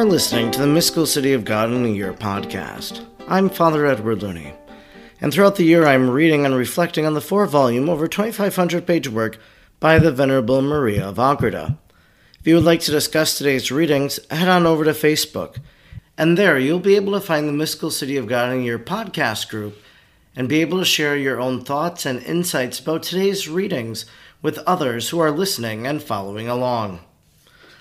are listening to the Mystical City of God in a Year podcast. I'm Father Edward Looney, and throughout the year I'm reading and reflecting on the four volume, over 2,500 page work by the Venerable Maria of Agreda. If you would like to discuss today's readings, head on over to Facebook, and there you'll be able to find the Mystical City of God in Your podcast group and be able to share your own thoughts and insights about today's readings with others who are listening and following along.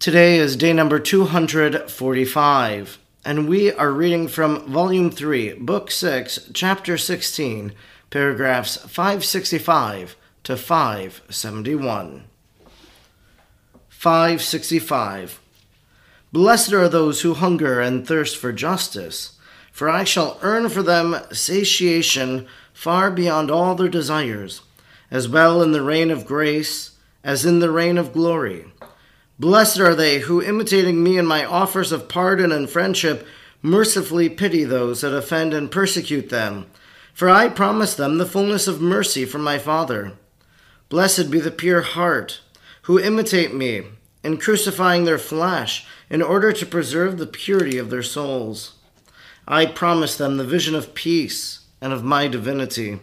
Today is day number 245, and we are reading from Volume 3, Book 6, Chapter 16, paragraphs 565 to 571. 565. Blessed are those who hunger and thirst for justice, for I shall earn for them satiation far beyond all their desires, as well in the reign of grace as in the reign of glory. Blessed are they who, imitating me in my offers of pardon and friendship, mercifully pity those that offend and persecute them. For I promise them the fullness of mercy from my Father. Blessed be the pure heart, who imitate me in crucifying their flesh in order to preserve the purity of their souls. I promise them the vision of peace and of my divinity.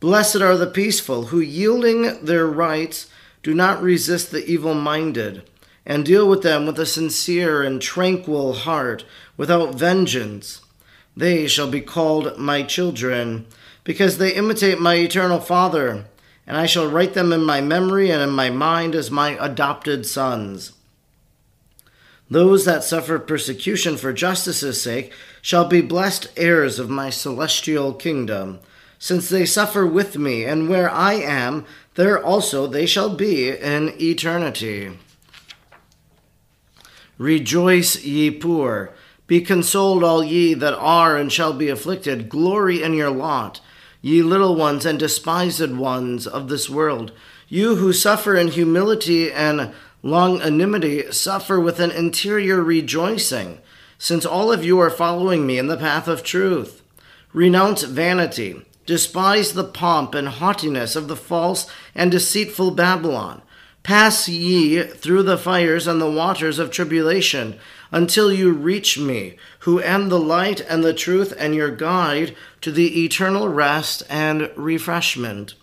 Blessed are the peaceful, who, yielding their rights, do not resist the evil minded and deal with them with a sincere and tranquil heart, without vengeance. They shall be called my children, because they imitate my eternal Father, and I shall write them in my memory and in my mind as my adopted sons. Those that suffer persecution for justice's sake shall be blessed heirs of my celestial kingdom, since they suffer with me, and where I am, there also they shall be in eternity. Rejoice, ye poor. Be consoled, all ye that are and shall be afflicted. Glory in your lot, ye little ones and despised ones of this world. You who suffer in humility and longanimity, suffer with an interior rejoicing, since all of you are following me in the path of truth. Renounce vanity. Despise the pomp and haughtiness of the false and deceitful Babylon Pass ye through the fires and the waters of tribulation until you reach me, who am the light and the truth and your guide to the eternal rest and refreshment.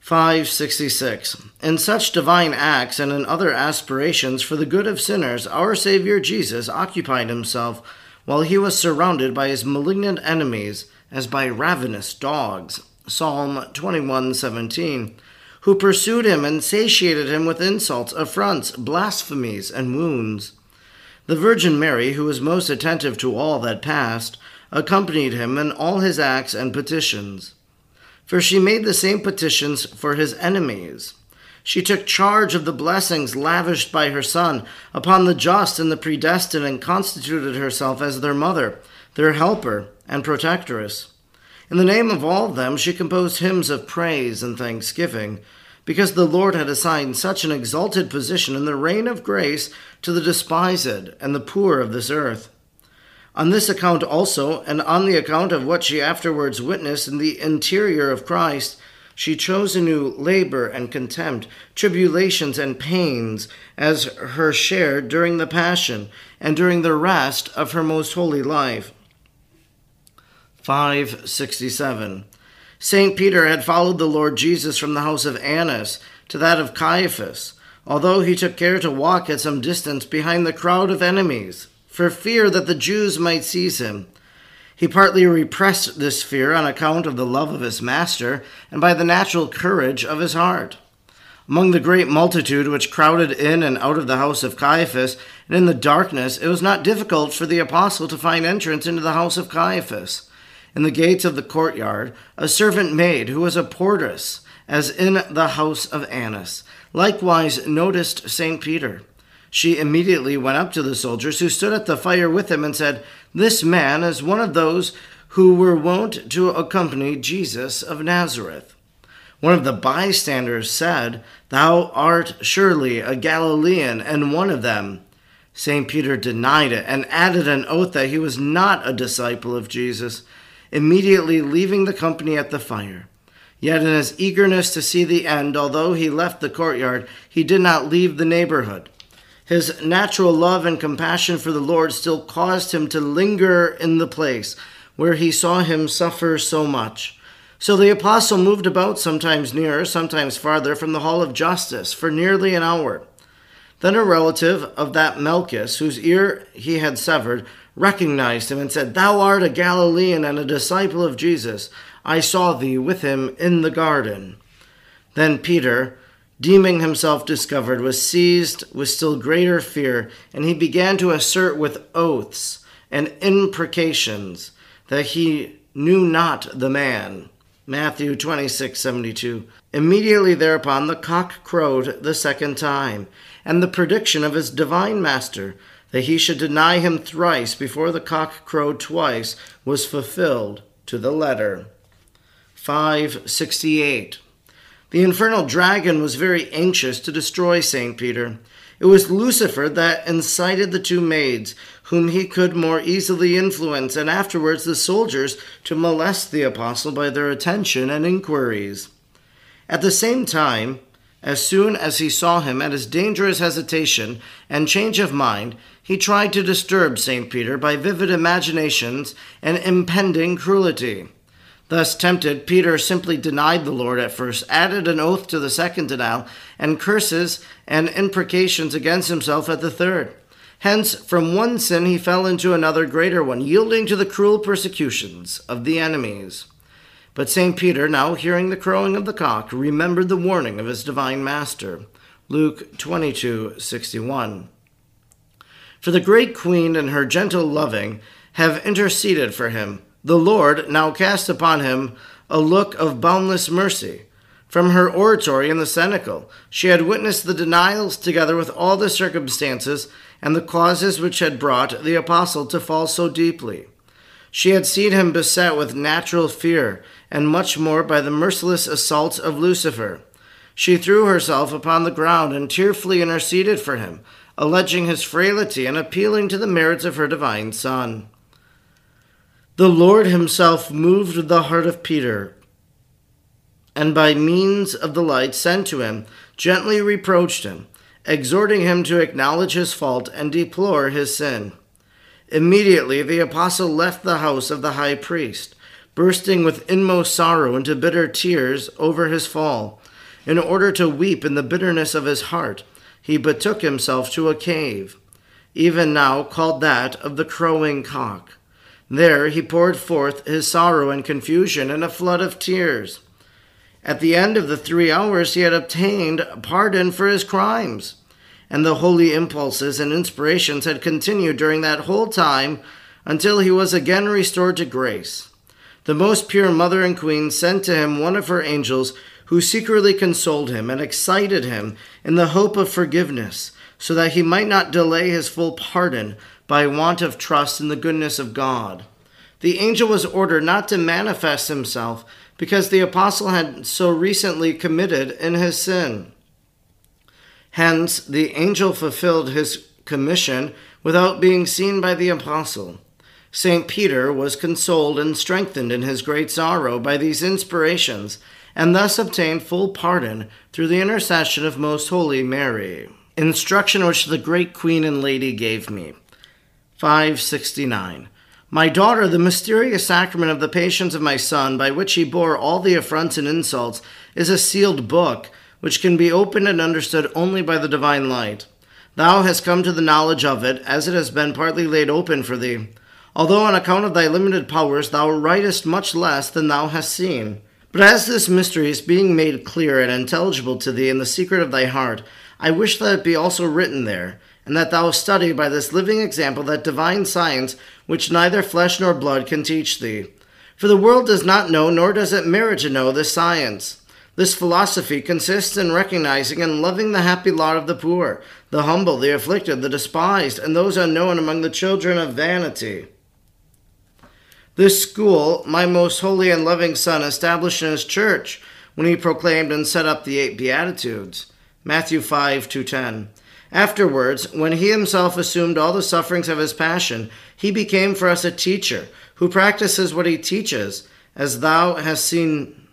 566. In such divine acts and in other aspirations for the good of sinners, our Savior Jesus occupied himself while he was surrounded by his malignant enemies as by ravenous dogs. Psalm 21:17 who pursued him and satiated him with insults, affronts, blasphemies, and wounds. The Virgin Mary, who was most attentive to all that passed, accompanied him in all his acts and petitions. For she made the same petitions for his enemies. She took charge of the blessings lavished by her Son upon the just and the predestined and constituted herself as their mother, their helper, and protectress. In the name of all of them, she composed hymns of praise and thanksgiving, because the Lord had assigned such an exalted position in the reign of grace to the despised and the poor of this earth. On this account also, and on the account of what she afterwards witnessed in the interior of Christ, she chose anew labor and contempt, tribulations and pains as her share during the Passion and during the rest of her most holy life. 567. St. Peter had followed the Lord Jesus from the house of Annas to that of Caiaphas, although he took care to walk at some distance behind the crowd of enemies, for fear that the Jews might seize him. He partly repressed this fear on account of the love of his master and by the natural courage of his heart. Among the great multitude which crowded in and out of the house of Caiaphas, and in the darkness, it was not difficult for the apostle to find entrance into the house of Caiaphas. In the gates of the courtyard, a servant maid who was a portress, as in the house of Annas, likewise noticed St. Peter. She immediately went up to the soldiers who stood at the fire with him and said, This man is one of those who were wont to accompany Jesus of Nazareth. One of the bystanders said, Thou art surely a Galilean and one of them. St. Peter denied it and added an oath that he was not a disciple of Jesus, immediately leaving the company at the fire. Yet in his eagerness to see the end, although he left the courtyard, he did not leave the neighborhood. His natural love and compassion for the Lord still caused him to linger in the place where he saw him suffer so much. So the apostle moved about sometimes nearer, sometimes farther from the hall of justice for nearly an hour. Then a relative of that Malchus, whose ear he had severed, recognized him and said, Thou art a Galilean and a disciple of Jesus. I saw thee with him in the garden. Then Peter, deeming himself discovered, was seized with still greater fear, and he began to assert with oaths and imprecations that he knew not the man. Matthew 26, 72. Immediately thereupon the cock crowed the second time, and the prediction of his divine master, that he should deny him thrice before the cock crowed twice, was fulfilled to the letter. 568. The infernal dragon was very anxious to destroy St. Peter. It was Lucifer that incited the two maids, whom he could more easily influence, and afterwards the soldiers to molest the apostle by their attention and inquiries. At the same time, as soon as he saw him at his dangerous hesitation and change of mind, he tried to disturb St. Peter by vivid imaginations and impending cruelty. Thus tempted, Peter simply denied the Lord at first, added an oath to the second denial, and curses and imprecations against himself at the third. Hence, from one sin he fell into another greater one, yielding to the cruel persecutions of the enemies. But St. Peter, now hearing the crowing of the cock, remembered the warning of his divine master. Luke 22:61. For the great queen and her gentle loving have interceded for him the Lord now cast upon him a look of boundless mercy. From her oratory in the cenacle, she had witnessed the denials together with all the circumstances and the causes which had brought the apostle to fall so deeply. She had seen him beset with natural fear, and much more by the merciless assaults of Lucifer. She threw herself upon the ground and tearfully interceded for him, alleging his frailty and appealing to the merits of her divine Son. The Lord himself moved the heart of Peter, and by means of the light sent to him, gently reproached him, exhorting him to acknowledge his fault and deplore his sin. Immediately the apostle left the house of the high priest, bursting with inmost sorrow into bitter tears over his fall. In order to weep in the bitterness of his heart, he betook himself to a cave, even now called that of the crowing cock. There he poured forth his sorrow and confusion in a flood of tears. At the end of the three hours, he had obtained pardon for his crimes, and the holy impulses and inspirations had continued during that whole time until he was again restored to grace. The most pure Mother and Queen sent to him one of her angels who secretly consoled him and excited him in the hope of forgiveness, so that he might not delay his full pardon by want of trust in the goodness of God. The angel was ordered not to manifest himself because the apostle had so recently committed in his sin. Hence, the angel fulfilled his commission without being seen by the apostle. St. Peter was consoled and strengthened in his great sorrow by these inspirations, and thus obtained full pardon through the intercession of Most Holy Mary. Instruction which the great Queen and Lady gave me. 569. My daughter, the mysterious sacrament of the patience of my Son, by which he bore all the affronts and insults, is a sealed book, which can be opened and understood only by the divine light. Thou hast come to the knowledge of it, as it has been partly laid open for thee. Although on account of thy limited powers thou writest much less than thou hast seen. But as this mystery is being made clear and intelligible to thee in the secret of thy heart, I wish that it be also written there, and that thou study by this living example that divine science which neither flesh nor blood can teach thee. For the world does not know, nor does it merit to know, this science. This philosophy consists in recognizing and loving the happy lot of the poor, the humble, the afflicted, the despised, and those unknown among the children of vanity. This school my most holy and loving Son established in his church when he proclaimed and set up the eight Beatitudes. Matthew 5 to 10. Afterwards, when he himself assumed all the sufferings of his passion, he became for us a teacher who practices what he teaches, as thou hast seen.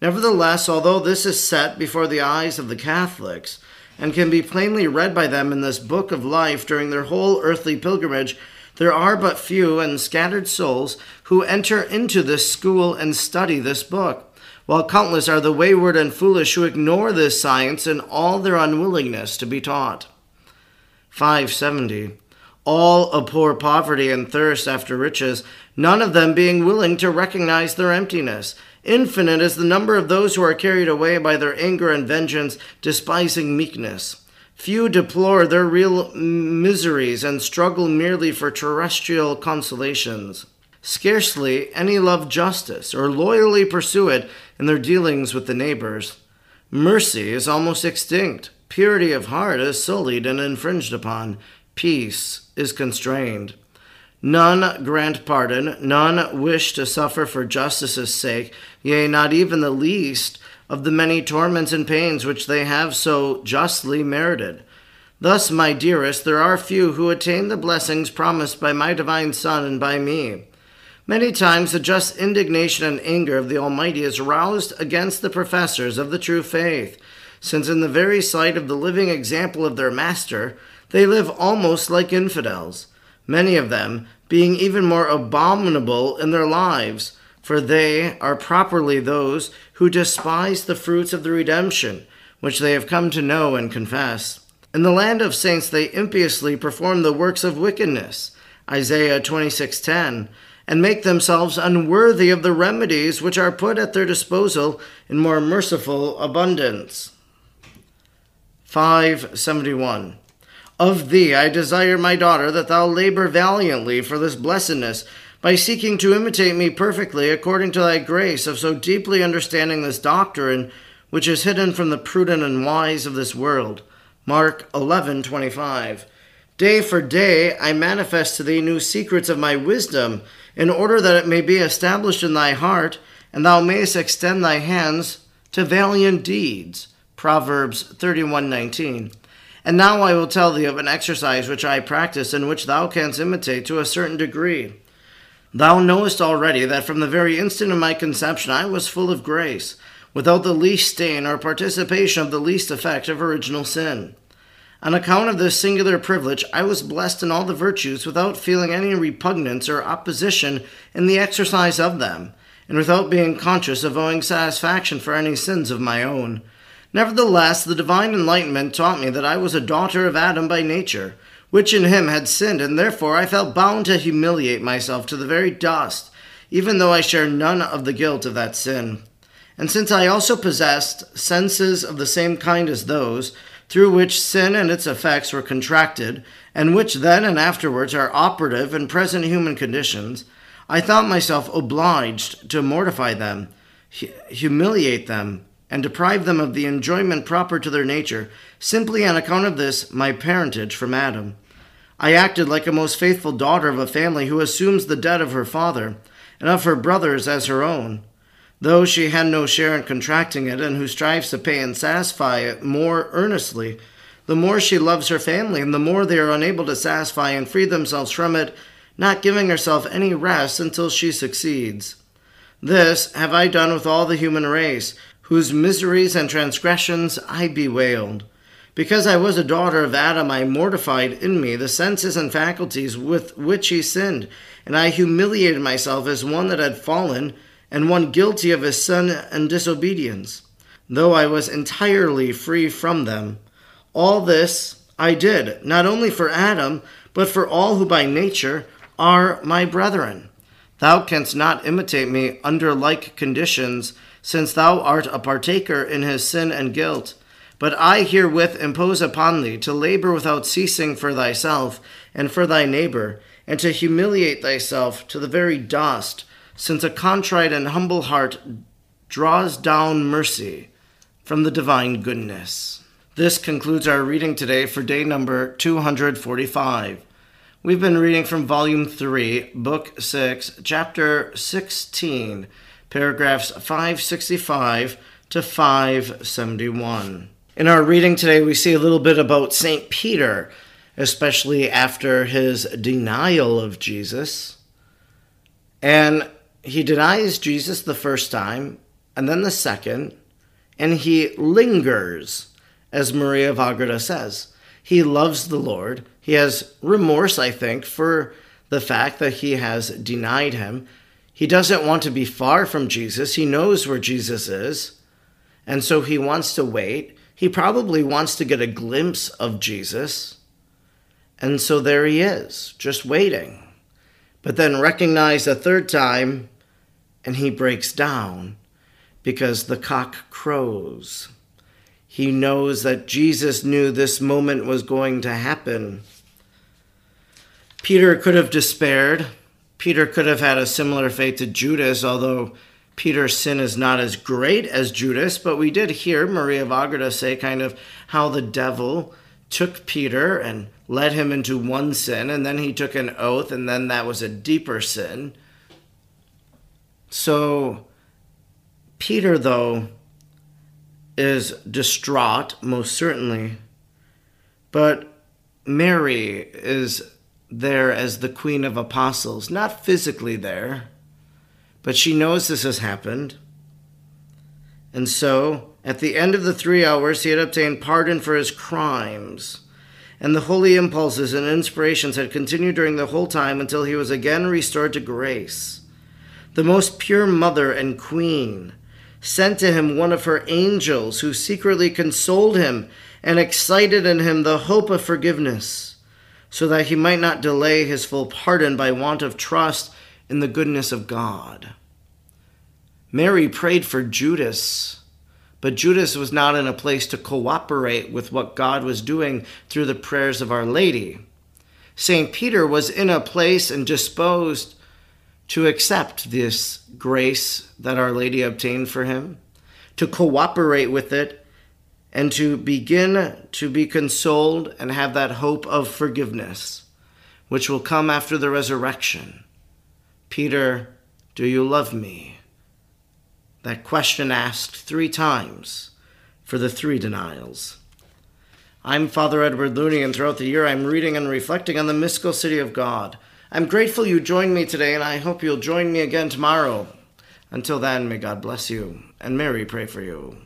Nevertheless, although this is set before the eyes of the Catholics, and can be plainly read by them in this book of life during their whole earthly pilgrimage, there are but few and scattered souls who enter into this school and study this book while countless are the wayward and foolish who ignore this science in all their unwillingness to be taught. 570. All abhor poverty and thirst after riches, none of them being willing to recognize their emptiness. Infinite is the number of those who are carried away by their anger and vengeance, despising meekness. Few deplore their real miseries and struggle merely for terrestrial consolations. Scarcely any love justice or loyally pursue it in their dealings with the neighbors. Mercy is almost extinct. Purity of heart is sullied and infringed upon. Peace is constrained. None grant pardon, none wish to suffer for justice's sake, yea, not even the least of the many torments and pains which they have so justly merited. Thus, my dearest, there are few who attain the blessings promised by my divine Son and by me. Many times the just indignation and anger of the Almighty is roused against the professors of the true faith, since in the very sight of the living example of their Master, they live almost like infidels, many of them being even more abominable in their lives, for they are properly those who despise the fruits of the redemption which they have come to know and confess. In the land of saints they impiously perform the works of wickedness. Isaiah 26:10 and make themselves unworthy of the remedies which are put at their disposal in more merciful abundance. 571. Of thee I desire, my daughter, that thou labor valiantly for this blessedness, by seeking to imitate me perfectly according to thy grace of so deeply understanding this doctrine, which is hidden from the prudent and wise of this world. Mark 11:25. Day for day I manifest to thee new secrets of my wisdom in order that it may be established in thy heart, and thou mayest extend thy hands to valiant deeds. Proverbs 31:19. And now I will tell thee of an exercise which I practice and which thou canst imitate to a certain degree. Thou knowest already that from the very instant of my conception I was full of grace, without the least stain or participation of the least effect of original sin. On account of this singular privilege, I was blessed in all the virtues without feeling any repugnance or opposition in the exercise of them, and without being conscious of owing satisfaction for any sins of my own. Nevertheless, the divine enlightenment taught me that I was a daughter of Adam by nature, which in him had sinned, and therefore I felt bound to humiliate myself to the very dust, even though I share none of the guilt of that sin. And since I also possessed senses of the same kind as those, through which sin and its effects were contracted, and which then and afterwards are operative in present human conditions, I thought myself obliged to mortify them, humiliate them, and deprive them of the enjoyment proper to their nature, simply on account of this my parentage from Adam. I acted like a most faithful daughter of a family who assumes the debt of her father, and of her brothers as her own though she had no share in contracting it, and who strives to pay and satisfy it more earnestly, the more she loves her family, and the more they are unable to satisfy and free themselves from it, not giving herself any rest until she succeeds. This have I done with all the human race, whose miseries and transgressions I bewailed. Because I was a daughter of Adam, I mortified in me the senses and faculties with which he sinned, and I humiliated myself as one that had fallen and one guilty of his sin and disobedience. though I was entirely free from them. All this I did, not only for Adam, but for all who by nature are my brethren. Thou canst not imitate me under like conditions, since thou art a partaker in his sin and guilt. But I herewith impose upon thee to labor without ceasing for thyself and for thy neighbor, and to humiliate thyself to the very dust, since a contrite and humble heart draws down mercy from the divine goodness. This concludes our reading today for day number 245. We've been reading from Volume 3, Book 6, Chapter 16, paragraphs 565 to 571. In our reading today, we see a little bit about St. Peter, especially after his denial of Jesus. And he denies Jesus the first time, and then the second, and he lingers, as Maria of says. He loves the Lord. He has remorse, I think, for the fact that he has denied him. He doesn't want to be far from Jesus. He knows where Jesus is. And so he wants to wait. He probably wants to get a glimpse of Jesus. And so there he is, just waiting. But then recognize a third time, and he breaks down because the cock crows. He knows that Jesus knew this moment was going to happen. Peter could have despaired. Peter could have had a similar fate to Judas, although Peter's sin is not as great as Judas. But we did hear Maria of Agreda say kind of how the devil took Peter and led him into one sin, and then he took an oath, and then that was a deeper sin. So Peter, though, is distraught, most certainly, but Mary is there as the Queen of Apostles, not physically there, but she knows this has happened. And so, at the end of the three hours, he had obtained pardon for his crimes. And the holy impulses and inspirations had continued during the whole time until he was again restored to grace. The most pure mother and queen sent to him one of her angels who secretly consoled him and excited in him the hope of forgiveness, so that he might not delay his full pardon by want of trust in the goodness of God. Mary prayed for Judas, but Judas was not in a place to cooperate with what God was doing through the prayers of Our Lady. St. Peter was in a place and disposed to accept this grace that Our Lady obtained for him, to cooperate with it, and to begin to be consoled and have that hope of forgiveness, which will come after the resurrection. Peter, do you love me? That question asked three times for the three denials. I'm Father Edward Looney, and throughout the year I'm reading and reflecting on the mystical city of God I'm grateful you joined me today, and I hope you'll join me again tomorrow. Until then, may God bless you, and Mary pray for you.